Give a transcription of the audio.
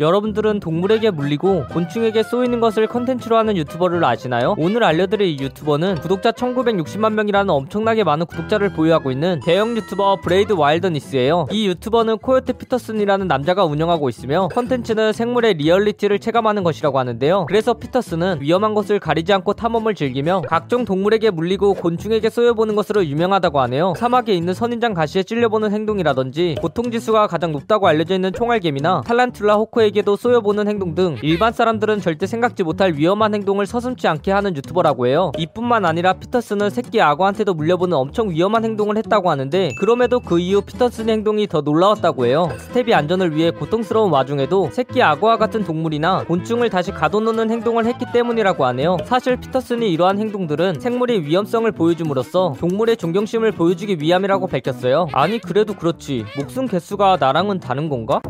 여러분들은 동물에게 물리고 곤충에게 쏘이는 것을 컨텐츠로 하는 유튜버를 아시나요? 오늘 알려드릴 이 유튜버는 구독자 1960만 명이라는 엄청나게 많은 구독자를 보유하고 있는 대형 유튜버 브레이브 와일더니스예요. 이 유튜버는 코요테 피터슨이라는 남자가 운영하고 있으며 컨텐츠는 생물의 리얼리티를 체감하는 것이라고 하는데요. 그래서 피터슨은 위험한 것을 가리지 않고 탐험을 즐기며 각종 동물에게 물리고 곤충에게 쏘여보는 것으로 유명하다고 하네요. 사막에 있는 선인장 가시에 찔려보는 행동이라든지 고통지수가 가장 높다고 알려져 있는 총알개미나 tarantula hawk의 누구에게도 쏘여보는 행동 등 일반 사람들은 절대 생각지 못할 위험한 행동을 서슴지 않게 하는 유튜버라고 해요. 이뿐만 아니라 피터슨은 새끼 악어한테도 물려보는 엄청 위험한 행동을 했다고 하는데 그럼에도 그 이후 피터슨의 행동이 더 놀라웠다고 해요. 스텝이 안전을 위해 고통스러운 와중에도 새끼 악어와 같은 동물이나 곤충을 다시 가둬놓는 행동을 했기 때문이라고 하네요. 사실 피터슨이 이러한 행동들은 생물의 위험성을 보여줌으로써 동물의 존경심을 보여주기 위함이라고 밝혔어요. 아니 그래도 그렇지 목숨 개수가 나랑은 다른 건가?